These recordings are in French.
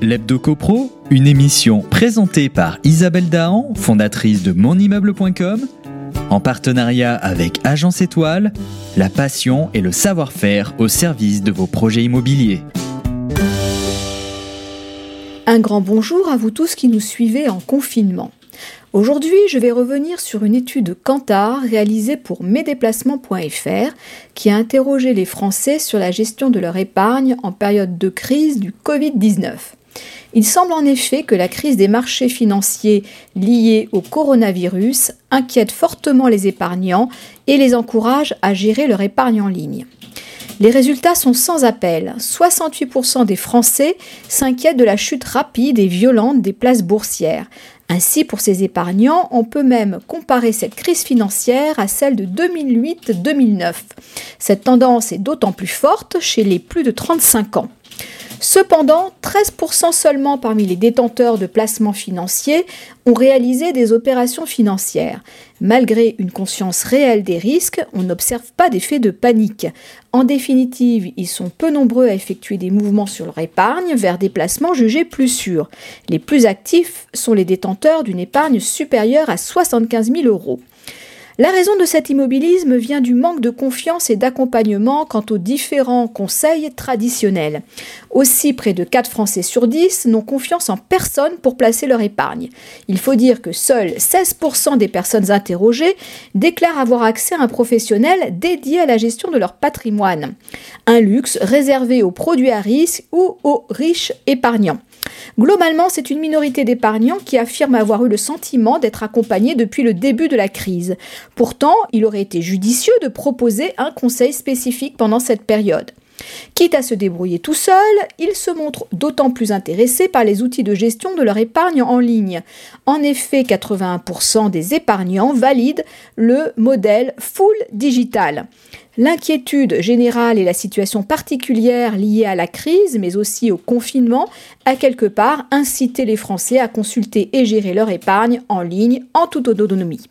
L'Hebdo CoPro, une émission présentée par Isabelle Dahan, fondatrice de monimmeuble.com, en partenariat avec Agence Étoile, la passion et le savoir-faire au service de vos projets immobiliers. Un grand bonjour à vous tous qui nous suivez en confinement. Aujourd'hui, je vais revenir sur une étude Kantar réalisée pour mesdéplacements.fr qui a interrogé les Français sur la gestion de leur épargne en période de crise du Covid-19. Il semble en effet que la crise des marchés financiers liée au coronavirus inquiète fortement les épargnants et les encourage à gérer leur épargne en ligne. Les résultats sont sans appel. 68% des Français s'inquiètent de la chute rapide et violente des places boursières. Ainsi, pour ces épargnants, on peut même comparer cette crise financière à celle de 2008-2009. Cette tendance est d'autant plus forte chez les plus de 35 ans. Cependant, 13% seulement parmi les détenteurs de placements financiers ont réalisé des opérations financières. Malgré une conscience réelle des risques, on n'observe pas d'effet de panique. En définitive, ils sont peu nombreux à effectuer des mouvements sur leur épargne vers des placements jugés plus sûrs. Les plus actifs sont les détenteurs d'une épargne supérieure à 75 000 euros. La raison de cet immobilisme vient du manque de confiance et d'accompagnement quant aux différents conseils traditionnels. Aussi, près de 4 Français sur 10 n'ont confiance en personne pour placer leur épargne. Il faut dire que seuls 16% des personnes interrogées déclarent avoir accès à un professionnel dédié à la gestion de leur patrimoine. Un luxe réservé aux produits à risque ou aux riches épargnants. Globalement, c'est une minorité d'épargnants qui affirment avoir eu le sentiment d'être accompagnés depuis le début de la crise. Pourtant, il aurait été judicieux de proposer un conseil spécifique pendant cette période. Quitte à se débrouiller tout seul, ils se montrent d'autant plus intéressés par les outils de gestion de leur épargne en ligne. En effet, 81% des épargnants valident le modèle full digital. L'inquiétude générale et la situation particulière liée à la crise, mais aussi au confinement, a quelque part incité les Français à consulter et gérer leur épargne en ligne en toute autonomie.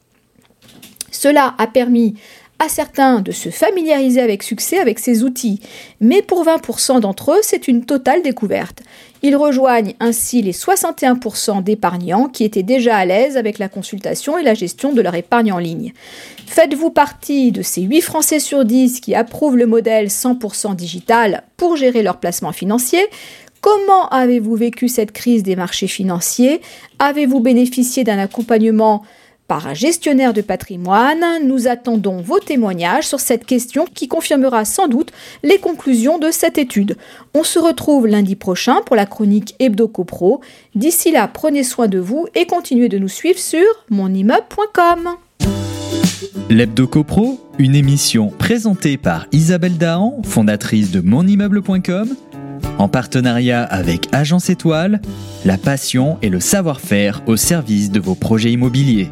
Cela a permis à certains de se familiariser avec succès avec ces outils, mais pour 20% d'entre eux, c'est une totale découverte. Ils rejoignent ainsi les 61% d'épargnants qui étaient déjà à l'aise avec la consultation et la gestion de leur épargne en ligne. Faites-vous partie de ces 8 Français sur 10 qui approuvent le modèle 100% digital pour gérer leur placement financier Comment avez-vous vécu cette crise des marchés financiers? Avez-vous bénéficié d'un accompagnement par un gestionnaire de patrimoine. Nous attendons vos témoignages sur cette question qui confirmera sans doute les conclusions de cette étude. On se retrouve lundi prochain pour la chronique Hebdo Copro. D'ici là, prenez soin de vous et continuez de nous suivre sur monimmeuble.com. L'Hebdo CoPro, une émission présentée par Isabelle Dahan, fondatrice de monimmeuble.com, en partenariat avec Agence Étoile, la passion et le savoir-faire au service de vos projets immobiliers.